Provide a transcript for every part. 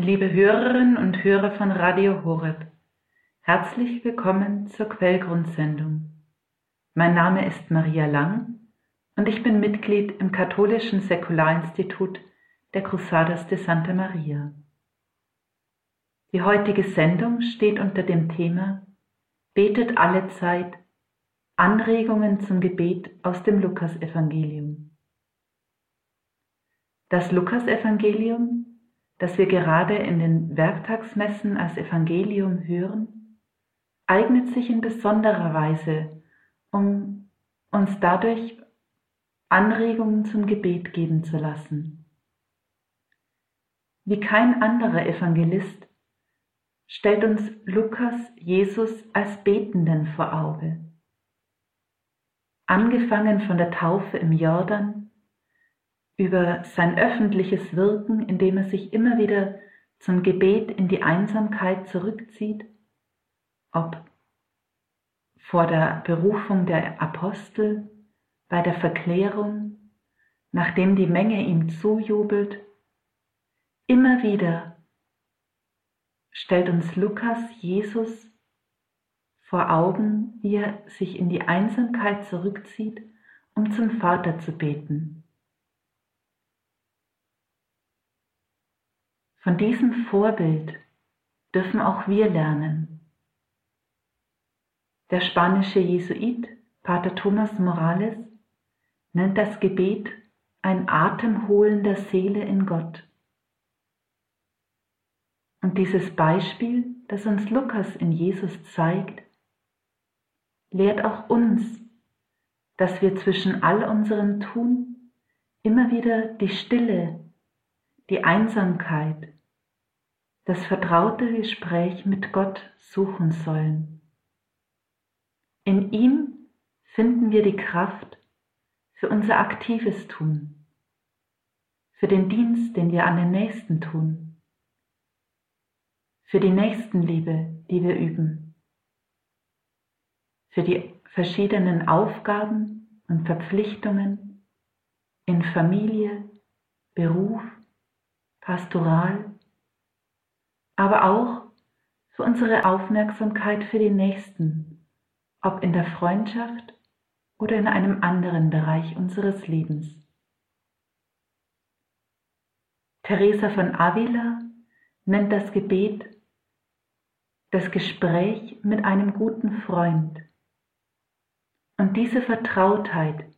Liebe Hörerinnen und Hörer von Radio Horeb, herzlich willkommen zur Quellgrundsendung. Mein Name ist Maria Lang und ich bin Mitglied im katholischen Säkularinstitut der Cruzadas de Santa Maria. Die heutige Sendung steht unter dem Thema Betet alle Zeit Anregungen zum Gebet aus dem Lukasevangelium. Das Lukasevangelium, das wir gerade in den Werktagsmessen als Evangelium hören, eignet sich in besonderer Weise, um uns dadurch Anregungen zum Gebet geben zu lassen. Wie kein anderer Evangelist stellt uns Lukas Jesus als Betenden vor Auge. Angefangen von der Taufe im Jordan, über sein öffentliches Wirken, indem er sich immer wieder zum Gebet in die Einsamkeit zurückzieht, ob vor der Berufung der Apostel, bei der Verklärung, nachdem die Menge ihm zujubelt, immer wieder stellt uns Lukas Jesus vor Augen, wie er sich in die Einsamkeit zurückzieht, um zum Vater zu beten. Von diesem Vorbild dürfen auch wir lernen. Der spanische Jesuit Pater Thomas Morales nennt das Gebet ein Atemholen der Seele in Gott. Und dieses Beispiel, das uns Lukas in Jesus zeigt, lehrt auch uns, dass wir zwischen all unserem Tun immer wieder die Stille, die Einsamkeit, das vertraute Gespräch mit Gott suchen sollen. In ihm finden wir die Kraft für unser aktives Tun, für den Dienst, den wir an den Nächsten tun für die Nächstenliebe, die wir üben, für die verschiedenen Aufgaben und Verpflichtungen in Familie, Beruf, Pastoral, aber auch für unsere Aufmerksamkeit für die Nächsten, ob in der Freundschaft oder in einem anderen Bereich unseres Lebens. Teresa von Avila nennt das Gebet das Gespräch mit einem guten Freund. Und diese Vertrautheit,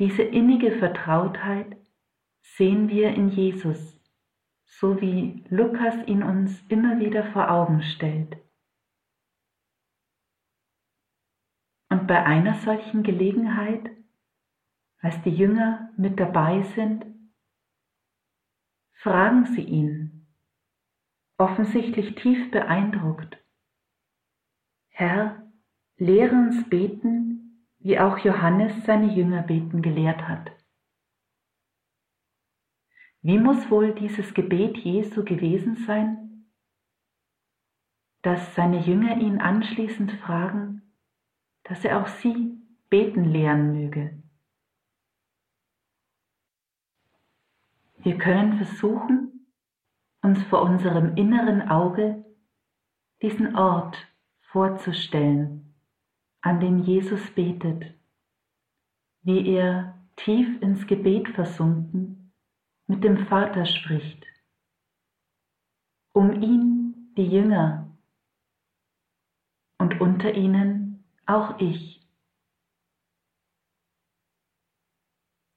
diese innige Vertrautheit sehen wir in Jesus, so wie Lukas ihn uns immer wieder vor Augen stellt. Und bei einer solchen Gelegenheit, als die Jünger mit dabei sind, fragen sie ihn, offensichtlich tief beeindruckt. Herr, lehre uns beten, wie auch Johannes seine Jünger beten gelehrt hat. Wie muss wohl dieses Gebet Jesu gewesen sein, dass seine Jünger ihn anschließend fragen, dass er auch sie beten lehren möge? Wir können versuchen, uns vor unserem inneren Auge diesen Ort vorzustellen, an dem Jesus betet, wie er tief ins Gebet versunken mit dem Vater spricht. Um ihn die Jünger und unter ihnen auch ich.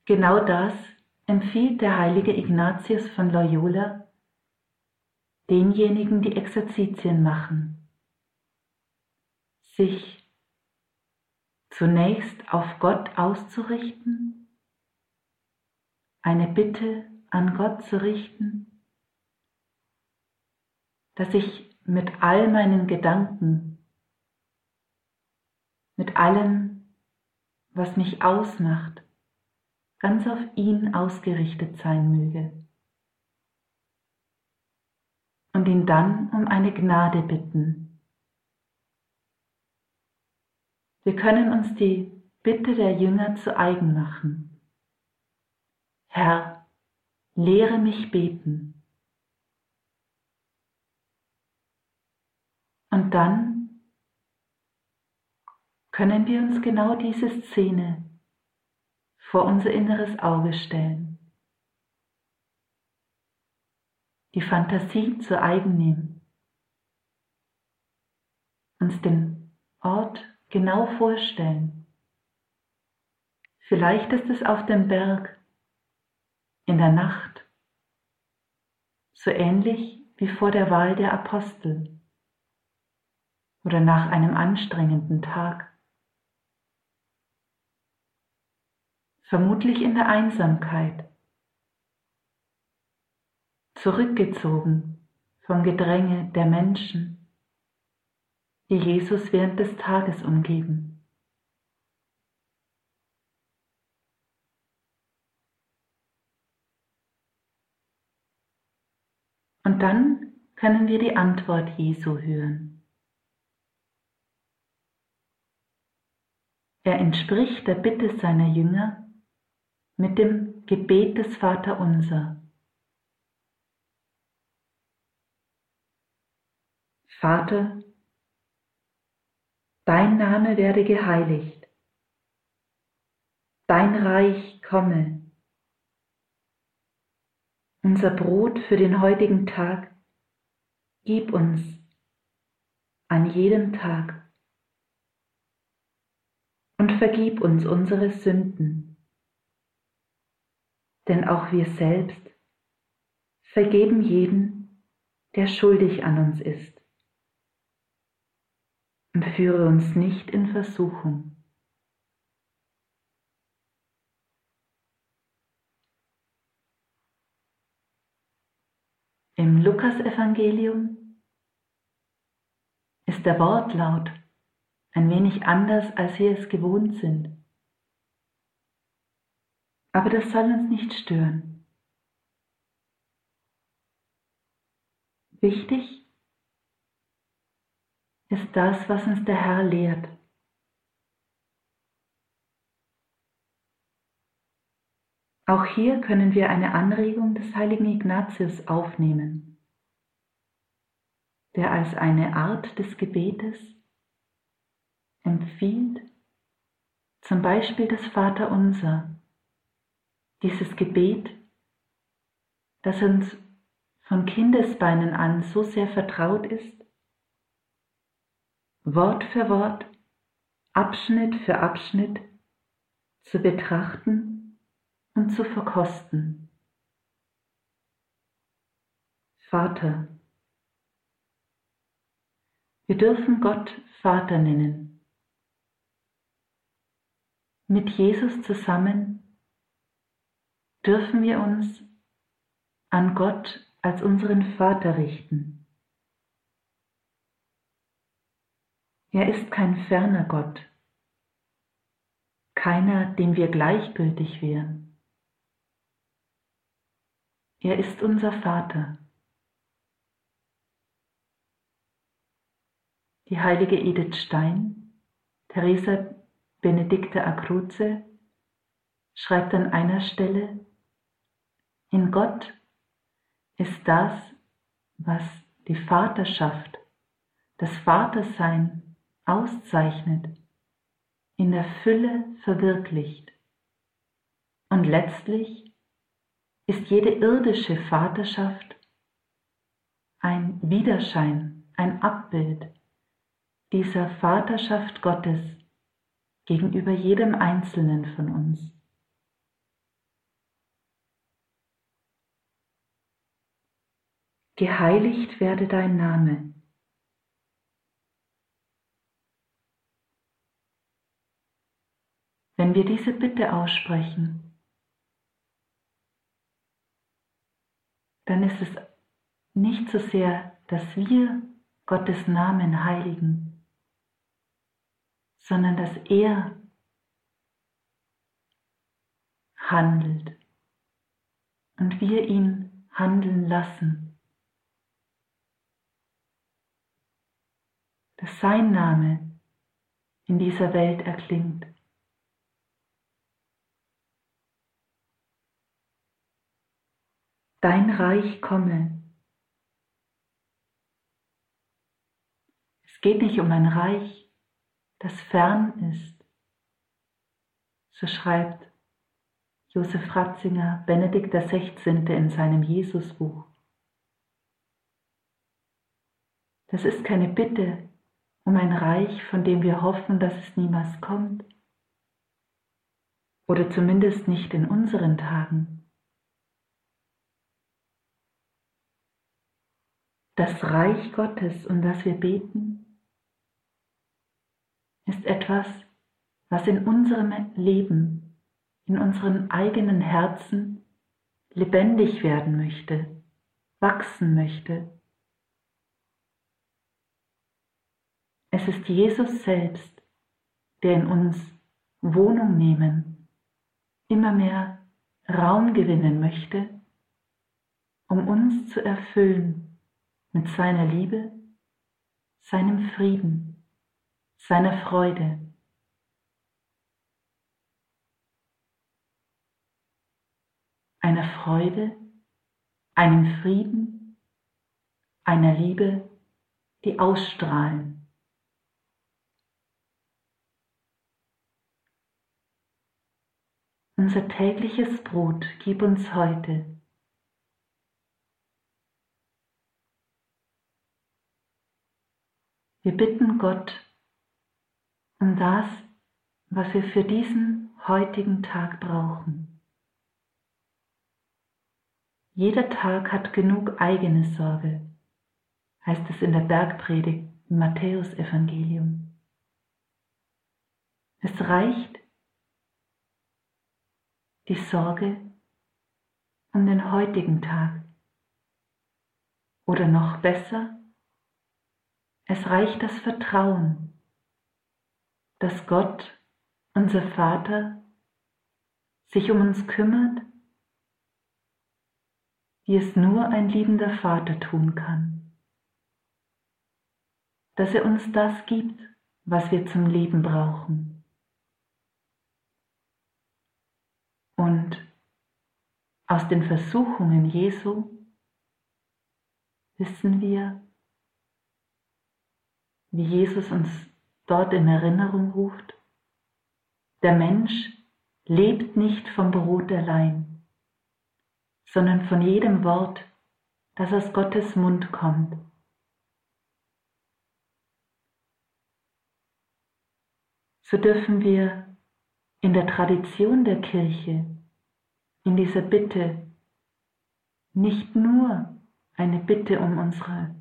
Genau das empfiehlt der heilige Ignatius von Loyola denjenigen, die Exerzitien machen, sich zunächst auf Gott auszurichten, eine Bitte an Gott zu richten, dass ich mit all meinen Gedanken, mit allem, was mich ausmacht, ganz auf ihn ausgerichtet sein möge und ihn dann um eine Gnade bitten. Wir können uns die Bitte der Jünger zu eigen machen. Herr, lehre mich beten. Und dann können wir uns genau diese Szene vor unser inneres Auge stellen, die Fantasie zu eigen nehmen, uns den Ort genau vorstellen. Vielleicht ist es auf dem Berg, in der Nacht, so ähnlich wie vor der Wahl der Apostel oder nach einem anstrengenden Tag. Vermutlich in der Einsamkeit, zurückgezogen vom Gedränge der Menschen, die Jesus während des Tages umgeben. Und dann können wir die Antwort Jesu hören. Er entspricht der Bitte seiner Jünger mit dem Gebet des Vaterunser. Vater, dein Name werde geheiligt, dein Reich komme, unser Brot für den heutigen Tag gib uns an jedem Tag und vergib uns unsere Sünden, denn auch wir selbst vergeben jeden, der schuldig an uns ist. Und führe uns nicht in Versuchung. Im Lukasevangelium ist der Wortlaut ein wenig anders, als wir es gewohnt sind. Aber das soll uns nicht stören. Wichtig ist das, was uns der Herr lehrt. Auch hier können wir eine Anregung des heiligen Ignatius aufnehmen, der als eine Art des Gebetes empfiehlt, zum Beispiel das Vaterunser, dieses Gebet, das uns von Kindesbeinen an so sehr vertraut ist, Wort für Wort, Abschnitt für Abschnitt zu betrachten und zu verkosten. Vater. Wir dürfen Gott Vater nennen. Mit Jesus zusammen dürfen wir uns an Gott als unseren Vater richten. Er ist kein ferner Gott, keiner, dem wir gleichgültig wären. Er ist unser Vater. Die heilige Edith Stein, Teresa Benedicta Acruze, schreibt an einer Stelle, in Gott ist das, was die Vaterschaft, das Vatersein auszeichnet, in der Fülle verwirklicht. Und letztlich ist jede irdische Vaterschaft ein Widerschein, ein Abbild dieser Vaterschaft Gottes gegenüber jedem Einzelnen von uns. geheiligt werde dein Name. Wenn wir diese Bitte aussprechen, dann ist es nicht so sehr, dass wir Gottes Namen heiligen, sondern dass er handelt und wir ihn handeln lassen. dass sein Name in dieser Welt erklingt. Dein Reich komme. Es geht nicht um ein Reich, das fern ist. So schreibt Josef Ratzinger, Benedikt XVI. in seinem Jesusbuch. Das ist keine Bitte um ein Reich, von dem wir hoffen, dass es niemals kommt. Oder zumindest nicht in unseren Tagen. Das Reich Gottes, um das wir beten, ist etwas, was in unserem Leben, in unseren eigenen Herzen lebendig werden möchte, wachsen möchte. Es ist Jesus selbst, der in uns Wohnung nehmen, immer mehr Raum gewinnen möchte, um uns zu erfüllen mit seiner Liebe, seinem Frieden, seiner Freude. einer Freude, einem Frieden, einer Liebe, die ausstrahlen. Unser tägliches Brot gib uns heute. Wir bitten Gott um das, was wir für diesen heutigen Tag brauchen. Jeder Tag hat genug eigene Sorge, heißt es in der Bergpredigt im Matthäusevangelium. Es reicht die Sorge um den heutigen Tag. Oder noch besser, es reicht das Vertrauen, dass Gott, unser Vater, sich um uns kümmert wie es nur ein liebender Vater tun kann. Dass er uns das gibt, was wir zum Leben brauchen. Und aus den Versuchungen Jesu wissen wir, wie Jesus uns dort in Erinnerung ruft, der Mensch lebt nicht vom Brot allein, sondern von jedem Wort, das aus Gottes Mund kommt. So dürfen wir in der Tradition der Kirche, in dieser Bitte, nicht nur eine Bitte um unsere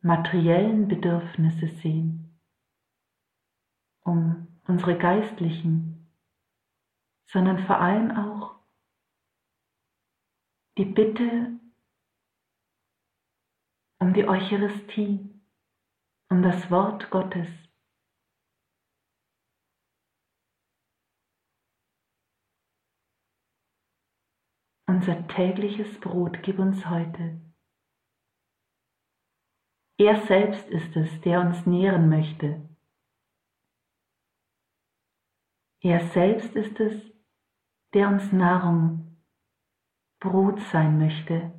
materiellen Bedürfnisse sehen, um unsere geistlichen, sondern vor allem auch die Bitte um die Eucharistie, um das Wort Gottes. Unser tägliches Brot gib uns heute. Er selbst ist es, der uns nähren möchte. Er selbst ist es, der uns Nahrung Brot sein möchte,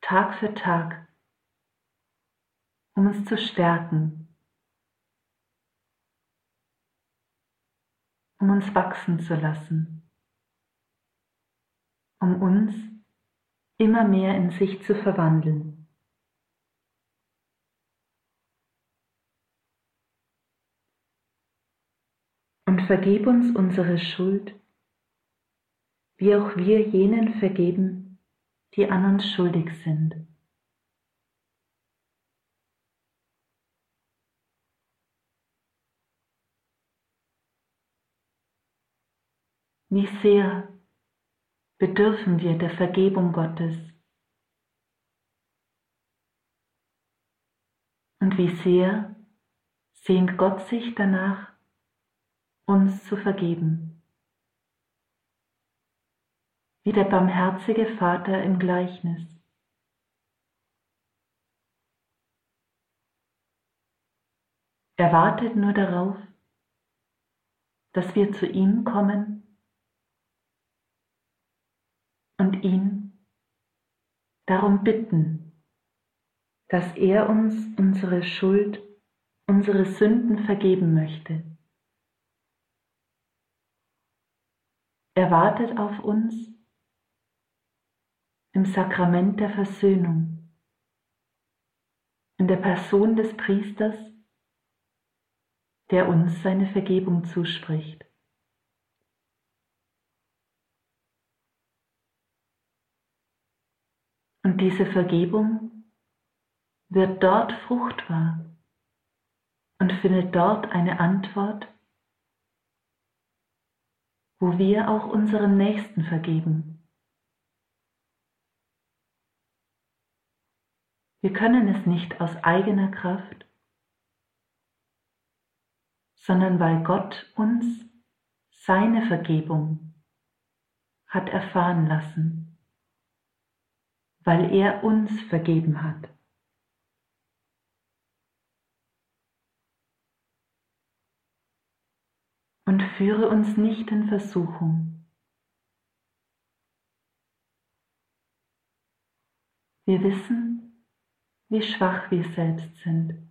Tag für Tag, um uns zu stärken, um uns wachsen zu lassen, um uns immer mehr in sich zu verwandeln. Und vergib uns unsere Schuld, wie auch wir jenen vergeben, die an uns schuldig sind. Wie sehr bedürfen wir der Vergebung Gottes und wie sehr sehnt Gott sich danach, uns zu vergeben wie der barmherzige Vater im Gleichnis. Er wartet nur darauf, dass wir zu ihm kommen und ihn darum bitten, dass er uns unsere Schuld, unsere Sünden vergeben möchte. Er wartet auf uns im Sakrament der Versöhnung, in der Person des Priesters, der uns seine Vergebung zuspricht. Und diese Vergebung wird dort fruchtbar und findet dort eine Antwort, wo wir auch unserem Nächsten vergeben. Wir können es nicht aus eigener Kraft, sondern weil Gott uns seine Vergebung hat erfahren lassen, weil er uns vergeben hat. Und führe uns nicht in Versuchung. Wir wissen, wie schwach wir selbst sind.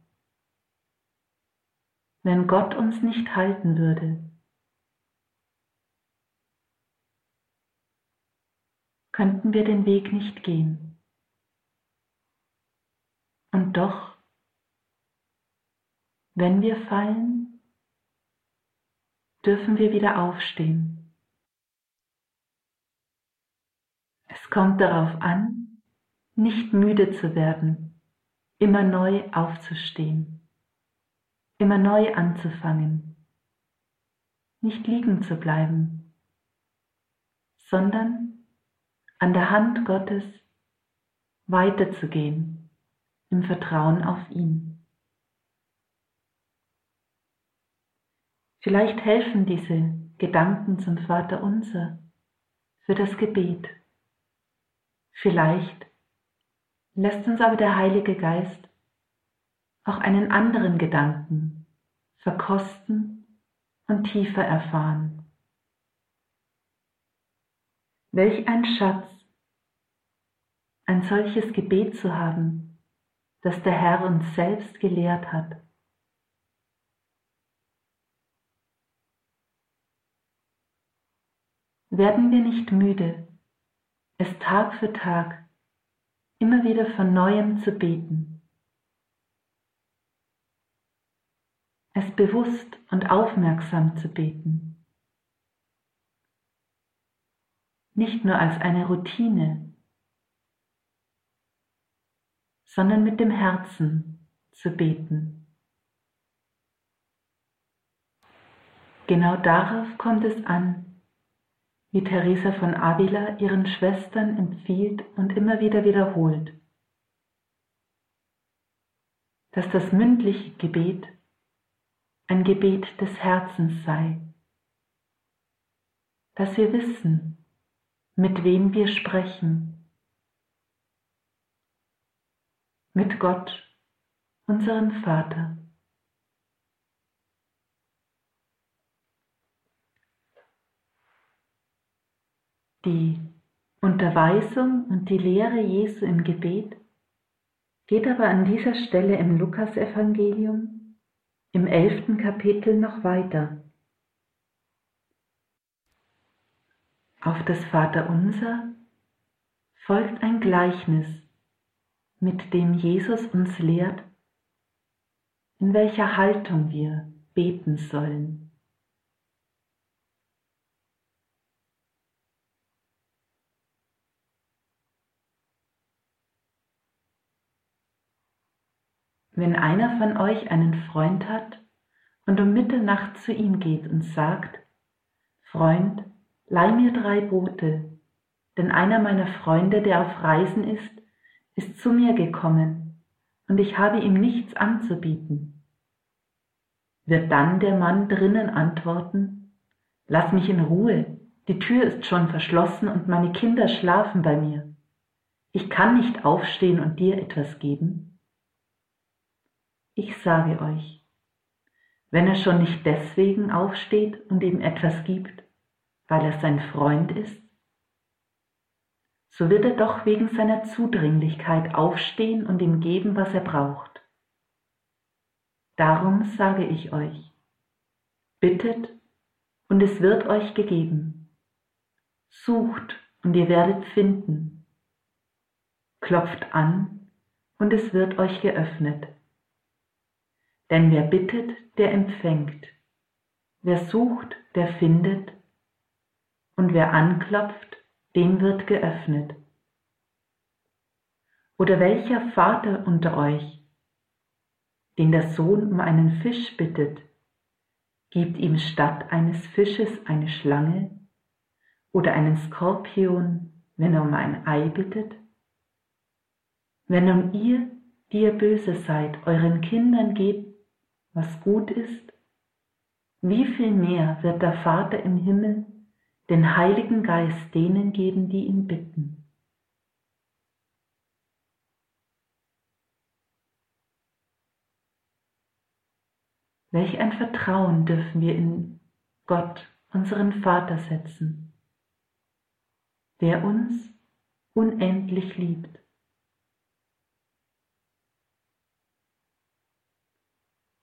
Wenn Gott uns nicht halten würde, könnten wir den Weg nicht gehen. Und doch, wenn wir fallen, dürfen wir wieder aufstehen. Es kommt darauf an, nicht müde zu werden, immer neu aufzustehen, immer neu anzufangen, nicht liegen zu bleiben, sondern an der Hand Gottes weiterzugehen im Vertrauen auf ihn. Vielleicht helfen diese Gedanken zum Vater unser für das Gebet. Vielleicht lässt uns aber der Heilige Geist auch einen anderen Gedanken verkosten und tiefer erfahren. Welch ein Schatz, ein solches Gebet zu haben, das der Herr uns selbst gelehrt hat. Werden wir nicht müde, es Tag für Tag immer wieder von neuem zu beten, es bewusst und aufmerksam zu beten, nicht nur als eine Routine, sondern mit dem Herzen zu beten. Genau darauf kommt es an, wie Teresa von Avila ihren Schwestern empfiehlt und immer wieder wiederholt, dass das mündliche Gebet ein Gebet des Herzens sei, dass wir wissen, mit wem wir sprechen, mit Gott, unserem Vater. Die Unterweisung und die Lehre Jesu im Gebet geht aber an dieser Stelle im Lukasevangelium im elften Kapitel noch weiter. Auf das Vaterunser folgt ein Gleichnis, mit dem Jesus uns lehrt, in welcher Haltung wir beten sollen. Wenn einer von euch einen Freund hat und um Mitternacht zu ihm geht und sagt, Freund, leih mir drei Boote, denn einer meiner Freunde, der auf Reisen ist, ist zu mir gekommen, und ich habe ihm nichts anzubieten. Wird dann der Mann drinnen antworten, Lass mich in Ruhe, die Tür ist schon verschlossen und meine Kinder schlafen bei mir. Ich kann nicht aufstehen und dir etwas geben? Ich sage euch, wenn er schon nicht deswegen aufsteht und ihm etwas gibt, weil er sein Freund ist, so wird er doch wegen seiner Zudringlichkeit aufstehen und ihm geben, was er braucht. Darum sage ich euch, bittet und es wird euch gegeben. Sucht und ihr werdet finden. Klopft an und es wird euch geöffnet. Denn wer bittet, der empfängt. Wer sucht, der findet. Und wer anklopft, dem wird geöffnet. Oder welcher Vater unter euch, den der Sohn um einen Fisch bittet, gibt ihm statt eines Fisches eine Schlange oder einen Skorpion, wenn er um ein Ei bittet? Wenn nun ihr, die ihr böse seid, euren Kindern gebt, was gut ist, wie viel mehr wird der Vater im Himmel den Heiligen Geist denen geben, die ihn bitten? Welch ein Vertrauen dürfen wir in Gott, unseren Vater, setzen, der uns unendlich liebt.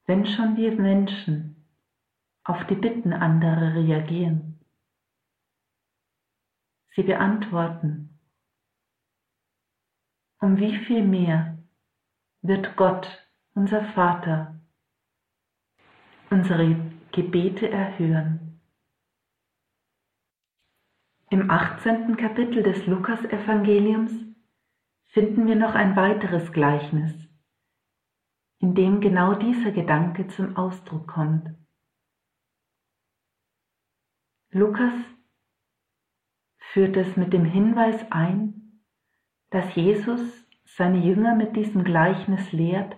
Wenn schon wir Menschen auf die Bitten anderer reagieren, sie beantworten, um wie viel mehr wird Gott, unser Vater, unsere Gebete erhören. Im 18. Kapitel des Lukasevangeliums finden wir noch ein weiteres Gleichnis, in dem genau dieser Gedanke zum Ausdruck kommt. Lukas führt es mit dem Hinweis ein, dass Jesus seine Jünger mit diesem Gleichnis lehrt,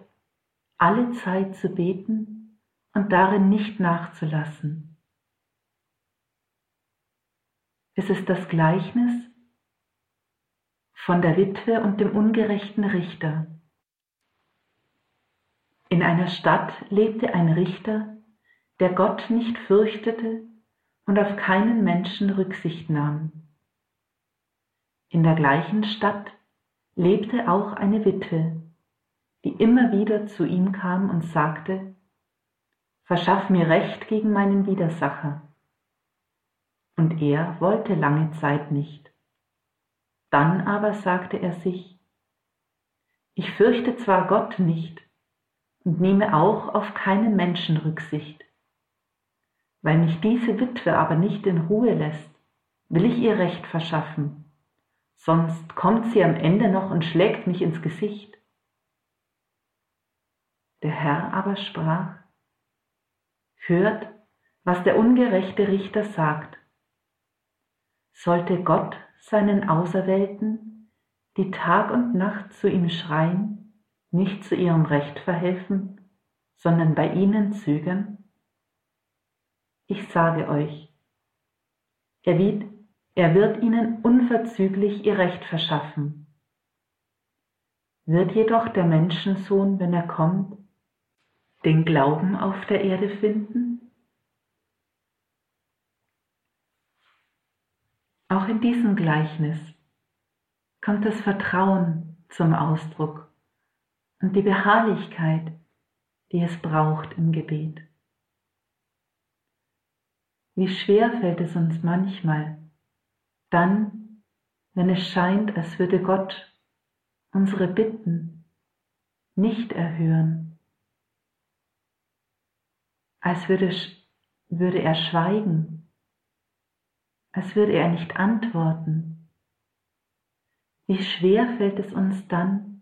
alle Zeit zu beten und darin nicht nachzulassen. Es ist das Gleichnis von der Witwe und dem ungerechten Richter. In einer Stadt lebte ein Richter, der Gott nicht fürchtete und auf keinen Menschen Rücksicht nahm. In der gleichen Stadt lebte auch eine Witwe, die immer wieder zu ihm kam und sagte, verschaff mir Recht gegen meinen Widersacher. Und er wollte lange Zeit nicht. Dann aber sagte er sich, ich fürchte zwar Gott nicht und nehme auch auf keinen Menschen Rücksicht. Weil mich diese Witwe aber nicht in Ruhe lässt, will ich ihr Recht verschaffen, sonst kommt sie am Ende noch und schlägt mich ins Gesicht. Der Herr aber sprach, hört, was der ungerechte Richter sagt. Sollte Gott seinen Auserwählten, die Tag und Nacht zu ihm schreien, nicht zu ihrem Recht verhelfen, sondern bei ihnen zögern? Ich sage euch, er wird, er wird ihnen unverzüglich ihr Recht verschaffen. Wird jedoch der Menschensohn, wenn er kommt, den Glauben auf der Erde finden? Auch in diesem Gleichnis kommt das Vertrauen zum Ausdruck und die Beharrlichkeit, die es braucht im Gebet. Wie schwer fällt es uns manchmal, dann, wenn es scheint, als würde Gott unsere Bitten nicht erhören als würde, würde er schweigen, als würde er nicht antworten. Wie schwer fällt es uns dann,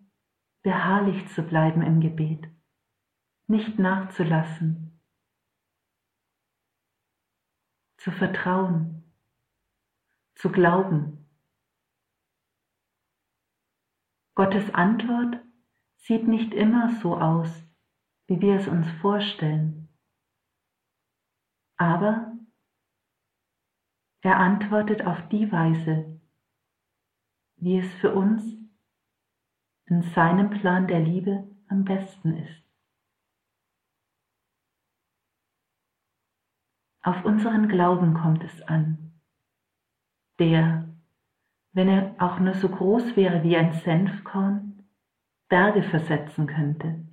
beharrlich zu bleiben im Gebet, nicht nachzulassen, zu vertrauen, zu glauben. Gottes Antwort sieht nicht immer so aus, wie wir es uns vorstellen. Aber er antwortet auf die Weise, wie es für uns in seinem Plan der Liebe am besten ist. Auf unseren Glauben kommt es an, der, wenn er auch nur so groß wäre wie ein Senfkorn, Berge versetzen könnte.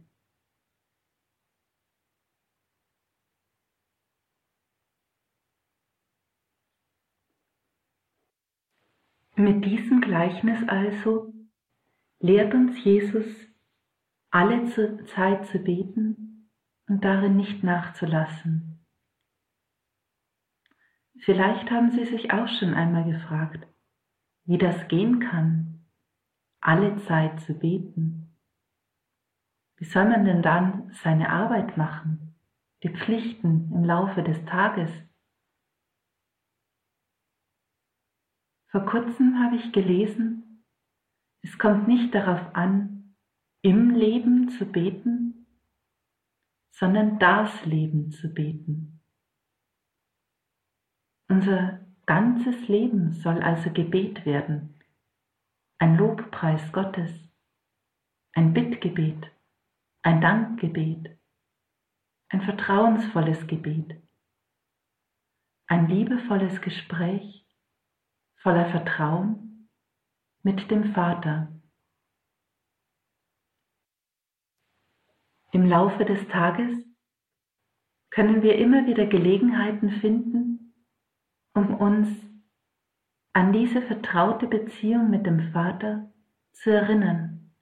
Mit diesem Gleichnis also lehrt uns Jesus, alle Zeit zu beten und darin nicht nachzulassen. Vielleicht haben Sie sich auch schon einmal gefragt, wie das gehen kann, alle Zeit zu beten. Wie soll man denn dann seine Arbeit machen, die Pflichten im Laufe des Tages? Vor kurzem habe ich gelesen, es kommt nicht darauf an, im Leben zu beten, sondern das Leben zu beten. Unser ganzes Leben soll also Gebet werden, ein Lobpreis Gottes, ein Bittgebet, ein Dankgebet, ein vertrauensvolles Gebet, ein liebevolles Gespräch voller Vertrauen mit dem Vater. Im Laufe des Tages können wir immer wieder Gelegenheiten finden, um uns an diese vertraute Beziehung mit dem Vater zu erinnern,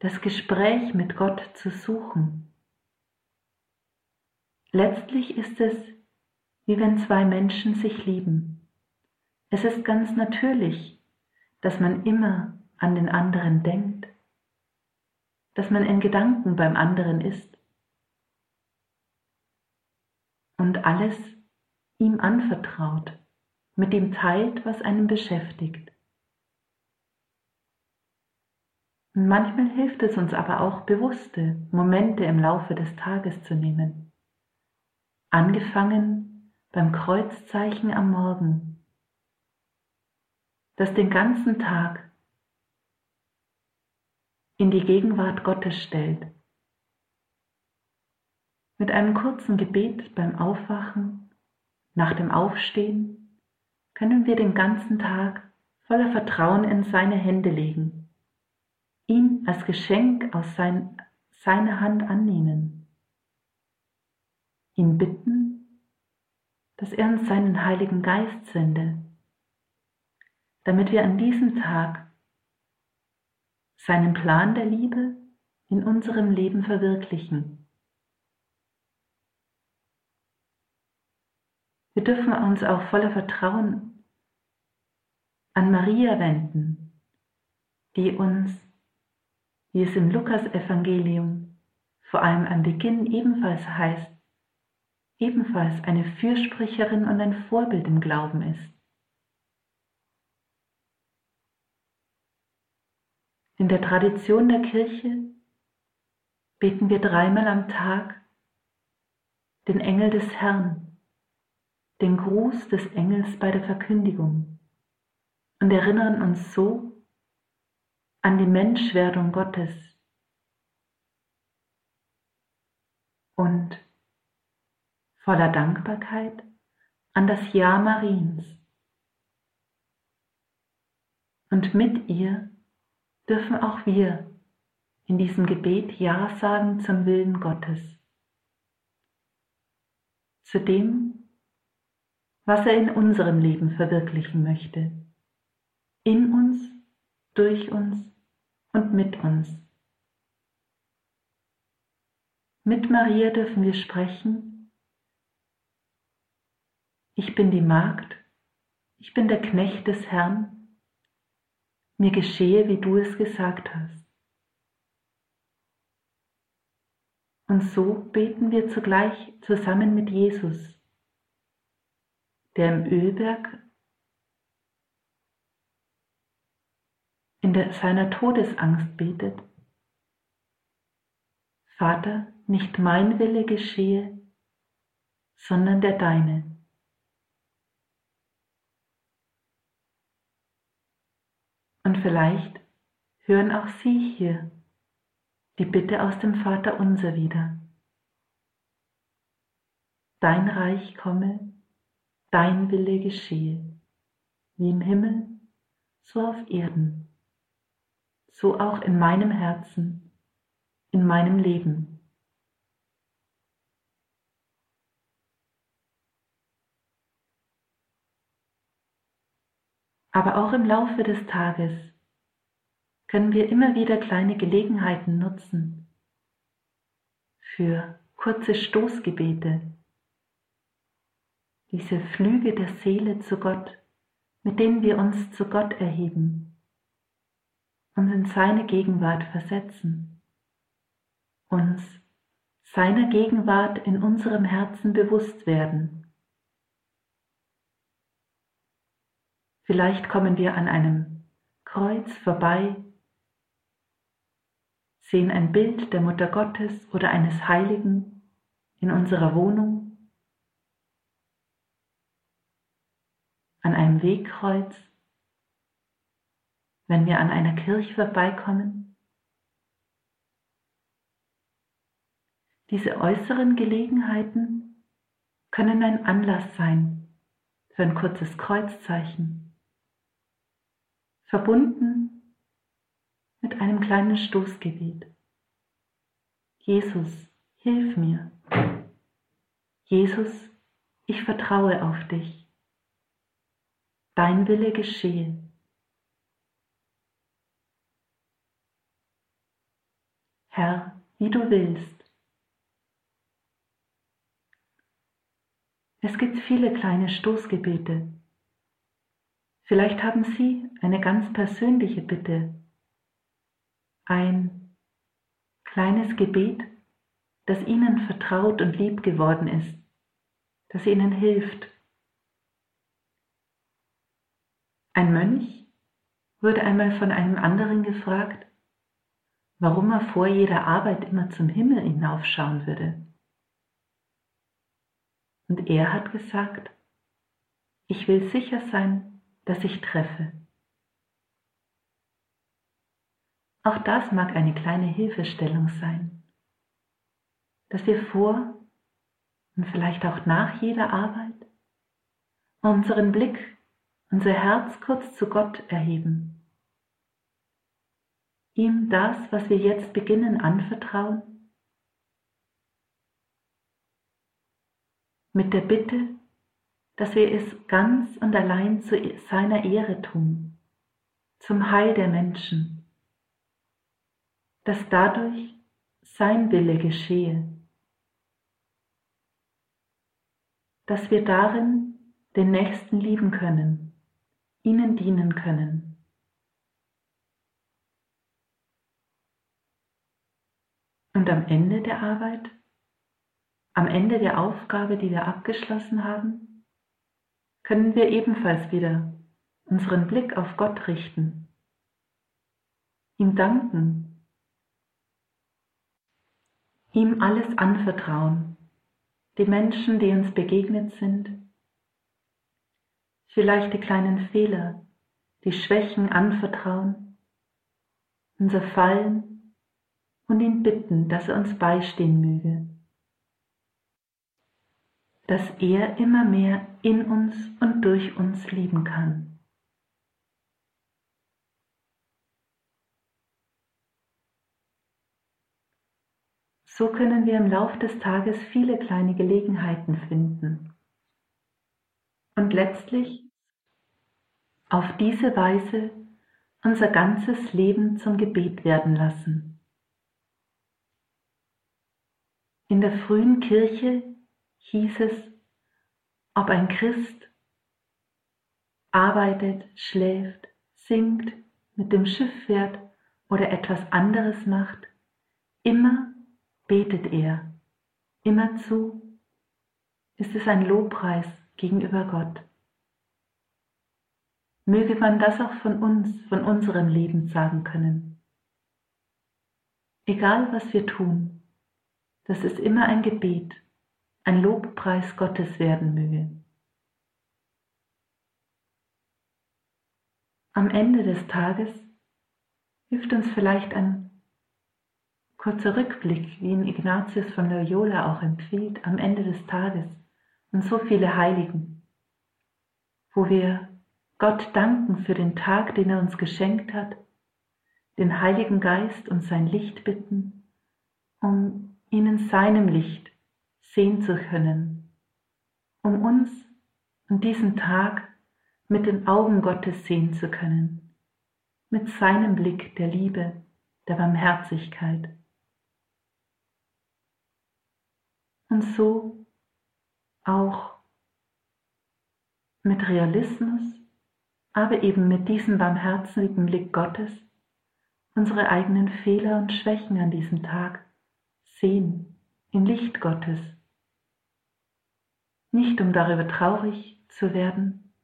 das Gespräch mit Gott zu suchen. Letztlich ist es, wie wenn zwei Menschen sich lieben. Es ist ganz natürlich, dass man immer an den anderen denkt, dass man in Gedanken beim anderen ist und alles ihm anvertraut, mit ihm teilt, was einen beschäftigt. Und manchmal hilft es uns aber auch, bewusste Momente im Laufe des Tages zu nehmen. Angefangen beim Kreuzzeichen am Morgen das den ganzen Tag in die Gegenwart Gottes stellt. Mit einem kurzen Gebet beim Aufwachen, nach dem Aufstehen, können wir den ganzen Tag voller Vertrauen in seine Hände legen, ihn als Geschenk aus sein, seiner Hand annehmen, ihn bitten, dass er uns seinen Heiligen Geist sende, damit wir an diesem Tag seinen Plan der Liebe in unserem Leben verwirklichen. Wir dürfen uns auch voller Vertrauen an Maria wenden, die uns, wie es im Lukas-Evangelium vor allem am Beginn ebenfalls heißt, ebenfalls eine Fürsprecherin und ein Vorbild im Glauben ist. In der Tradition der Kirche beten wir dreimal am Tag den Engel des Herrn, den Gruß des Engels bei der Verkündigung und erinnern uns so an die Menschwerdung Gottes und voller Dankbarkeit an das Ja Mariens. Und mit ihr dürfen auch wir in diesem Gebet Ja sagen zum Willen Gottes, zu dem, was er in unserem Leben verwirklichen möchte, in uns, durch uns und mit uns. Mit Maria dürfen wir sprechen, ich bin die Magd, ich bin der Knecht des Herrn, mir geschehe, wie du es gesagt hast. Und so beten wir zugleich zusammen mit Jesus, der im Ölberg in der, seiner Todesangst betet. Vater, nicht mein Wille geschehe, sondern der deine. Und vielleicht hören auch Sie hier die Bitte aus dem Vater unser wieder. Dein Reich komme, dein Wille geschehe, wie im Himmel, so auf Erden, so auch in meinem Herzen, in meinem Leben. Aber auch im Laufe des Tages können wir immer wieder kleine Gelegenheiten nutzen für kurze Stoßgebete, diese Flüge der Seele zu Gott, mit denen wir uns zu Gott erheben, uns in seine Gegenwart versetzen, uns seiner Gegenwart in unserem Herzen bewusst werden. Vielleicht kommen wir an einem Kreuz vorbei, sehen ein Bild der Mutter Gottes oder eines Heiligen in unserer Wohnung, an einem Wegkreuz, wenn wir an einer Kirche vorbeikommen. Diese äußeren Gelegenheiten können ein Anlass sein für ein kurzes Kreuzzeichen verbunden mit einem kleinen Stoßgebet. Jesus, hilf mir. Jesus, ich vertraue auf dich. Dein Wille geschehe. Herr, wie du willst. Es gibt viele kleine Stoßgebete, Vielleicht haben Sie eine ganz persönliche Bitte, ein kleines Gebet, das Ihnen vertraut und lieb geworden ist, das Ihnen hilft. Ein Mönch wurde einmal von einem anderen gefragt, warum er vor jeder Arbeit immer zum Himmel hinaufschauen würde. Und er hat gesagt, ich will sicher sein, das ich treffe. Auch das mag eine kleine Hilfestellung sein, dass wir vor und vielleicht auch nach jeder Arbeit unseren Blick, unser Herz kurz zu Gott erheben, ihm das, was wir jetzt beginnen, anvertrauen, mit der Bitte, dass wir es ganz und allein zu seiner Ehre tun, zum Heil der Menschen, dass dadurch sein Wille geschehe, dass wir darin den Nächsten lieben können, ihnen dienen können. Und am Ende der Arbeit, am Ende der Aufgabe, die wir abgeschlossen haben, können wir ebenfalls wieder unseren Blick auf Gott richten, ihm danken, ihm alles anvertrauen, die Menschen, die uns begegnet sind, vielleicht die kleinen Fehler, die Schwächen anvertrauen, unser Fallen und ihn bitten, dass er uns beistehen möge dass er immer mehr in uns und durch uns lieben kann. So können wir im Lauf des Tages viele kleine Gelegenheiten finden und letztlich auf diese Weise unser ganzes Leben zum Gebet werden lassen. In der frühen Kirche hieß es, ob ein Christ arbeitet, schläft, singt, mit dem Schiff fährt oder etwas anderes macht, immer betet er, immerzu ist es ein Lobpreis gegenüber Gott. Möge man das auch von uns, von unserem Leben sagen können. Egal was wir tun, das ist immer ein Gebet ein Lobpreis Gottes werden möge. Am Ende des Tages hilft uns vielleicht ein kurzer Rückblick, wie ihn Ignatius von Loyola auch empfiehlt, am Ende des Tages und so viele Heiligen, wo wir Gott danken für den Tag, den er uns geschenkt hat, den Heiligen Geist und sein Licht bitten, um ihn in seinem Licht sehen zu können, um uns an diesem Tag mit den Augen Gottes sehen zu können, mit seinem Blick der Liebe, der Barmherzigkeit. Und so auch mit Realismus, aber eben mit diesem barmherzigen Blick Gottes unsere eigenen Fehler und Schwächen an diesem Tag sehen im Licht Gottes. Nicht um darüber traurig zu werden,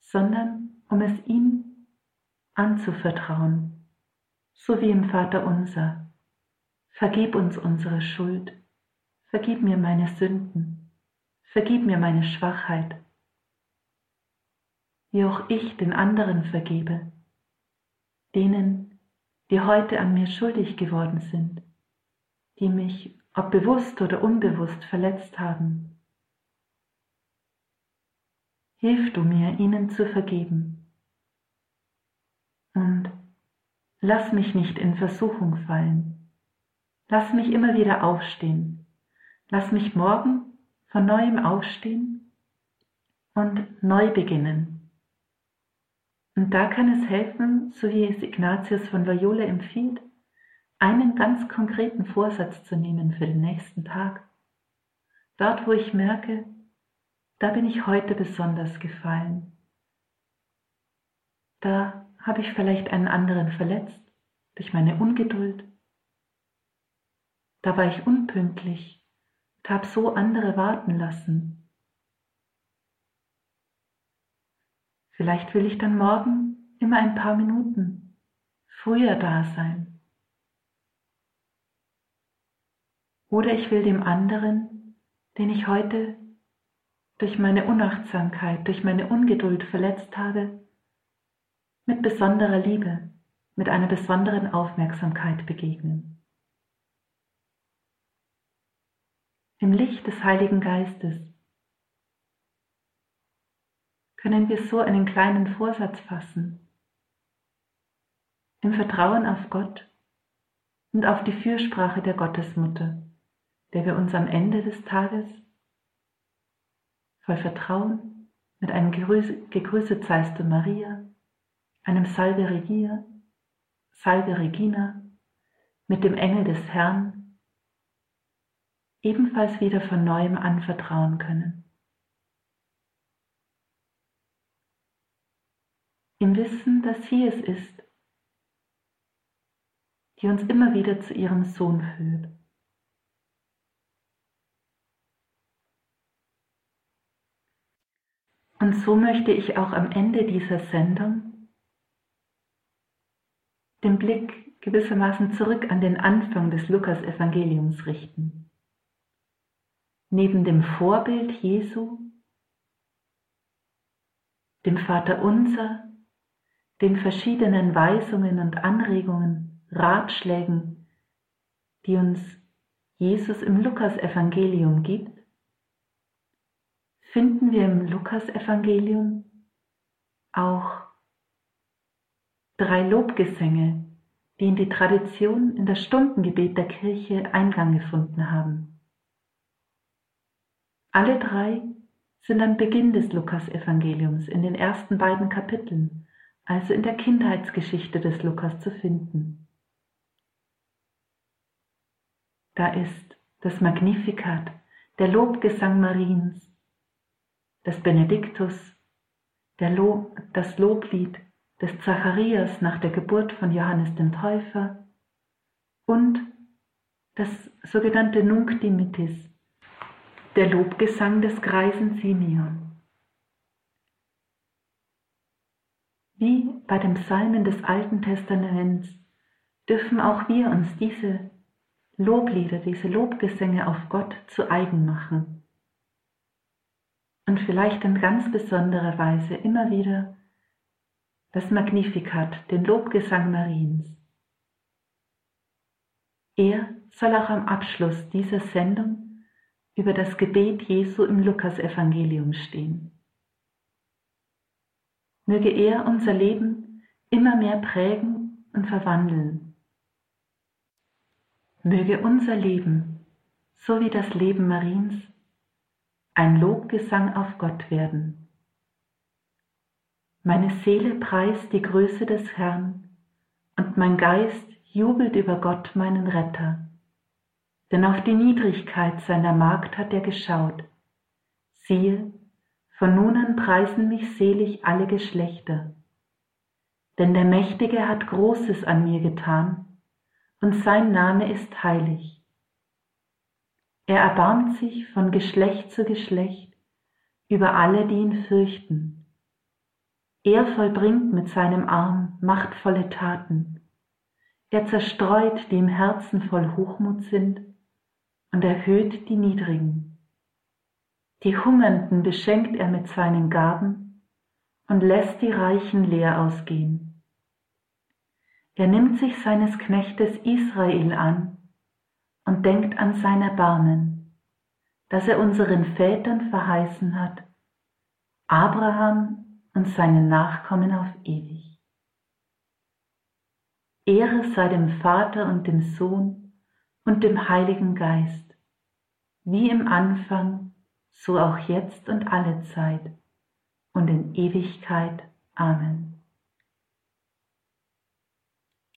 sondern um es ihm anzuvertrauen, so wie im Vater unser. Vergib uns unsere Schuld, vergib mir meine Sünden, vergib mir meine Schwachheit, wie auch ich den anderen vergebe, denen, die heute an mir schuldig geworden sind, die mich, ob bewusst oder unbewusst, verletzt haben. Hilf du mir, ihnen zu vergeben. Und lass mich nicht in Versuchung fallen. Lass mich immer wieder aufstehen. Lass mich morgen von neuem aufstehen und neu beginnen. Und da kann es helfen, so wie es Ignatius von Loyola empfiehlt, einen ganz konkreten Vorsatz zu nehmen für den nächsten Tag. Dort, wo ich merke, da bin ich heute besonders gefallen. Da habe ich vielleicht einen anderen verletzt durch meine Ungeduld. Da war ich unpünktlich und habe so andere warten lassen. Vielleicht will ich dann morgen immer ein paar Minuten früher da sein. Oder ich will dem anderen, den ich heute durch meine Unachtsamkeit, durch meine Ungeduld verletzt habe, mit besonderer Liebe, mit einer besonderen Aufmerksamkeit begegnen. Im Licht des Heiligen Geistes können wir so einen kleinen Vorsatz fassen, im Vertrauen auf Gott und auf die Fürsprache der Gottesmutter, der wir uns am Ende des Tages voll Vertrauen, mit einem Gegrüßet seist du Maria, einem Salve Regia, Salve Regina, mit dem Engel des Herrn, ebenfalls wieder von neuem anvertrauen können. Im Wissen, dass sie es ist, die uns immer wieder zu ihrem Sohn führt. Und so möchte ich auch am Ende dieser Sendung den Blick gewissermaßen zurück an den Anfang des Lukas-Evangeliums richten. Neben dem Vorbild Jesu, dem Vater Unser, den verschiedenen Weisungen und Anregungen, Ratschlägen, die uns Jesus im Lukas-Evangelium gibt, finden wir im Lukasevangelium auch drei Lobgesänge, die in die Tradition in das Stundengebet der Kirche Eingang gefunden haben. Alle drei sind am Beginn des Lukasevangeliums in den ersten beiden Kapiteln, also in der Kindheitsgeschichte des Lukas zu finden. Da ist das Magnificat, der Lobgesang Mariens, des Benediktus, Lob, das Loblied des Zacharias nach der Geburt von Johannes dem Täufer und das sogenannte Nunc Dimittis, der Lobgesang des greisen Simeon. Wie bei dem Psalmen des Alten Testaments dürfen auch wir uns diese Loblieder, diese Lobgesänge auf Gott zu eigen machen und vielleicht in ganz besonderer Weise immer wieder das Magnificat, den Lobgesang Mariens. Er soll auch am Abschluss dieser Sendung über das Gebet Jesu im Lukasevangelium stehen. möge er unser Leben immer mehr prägen und verwandeln. Möge unser Leben, so wie das Leben Mariens, ein Lobgesang auf Gott werden. Meine Seele preist die Größe des Herrn und mein Geist jubelt über Gott, meinen Retter. Denn auf die Niedrigkeit seiner Magd hat er geschaut. Siehe, von nun an preisen mich selig alle Geschlechter. Denn der Mächtige hat Großes an mir getan, und sein Name ist heilig. Er erbarmt sich von Geschlecht zu Geschlecht über alle, die ihn fürchten. Er vollbringt mit seinem Arm machtvolle Taten. Er zerstreut, die im Herzen voll Hochmut sind, und erhöht die Niedrigen. Die Hungernden beschenkt er mit seinen Gaben und lässt die Reichen leer ausgehen. Er nimmt sich seines Knechtes Israel an und denkt an sein Erbarmen, das er unseren Vätern verheißen hat, Abraham und seinen Nachkommen auf ewig. Ehre sei dem Vater und dem Sohn und dem Heiligen Geist, wie im Anfang, so auch jetzt und alle Zeit und in Ewigkeit. Amen.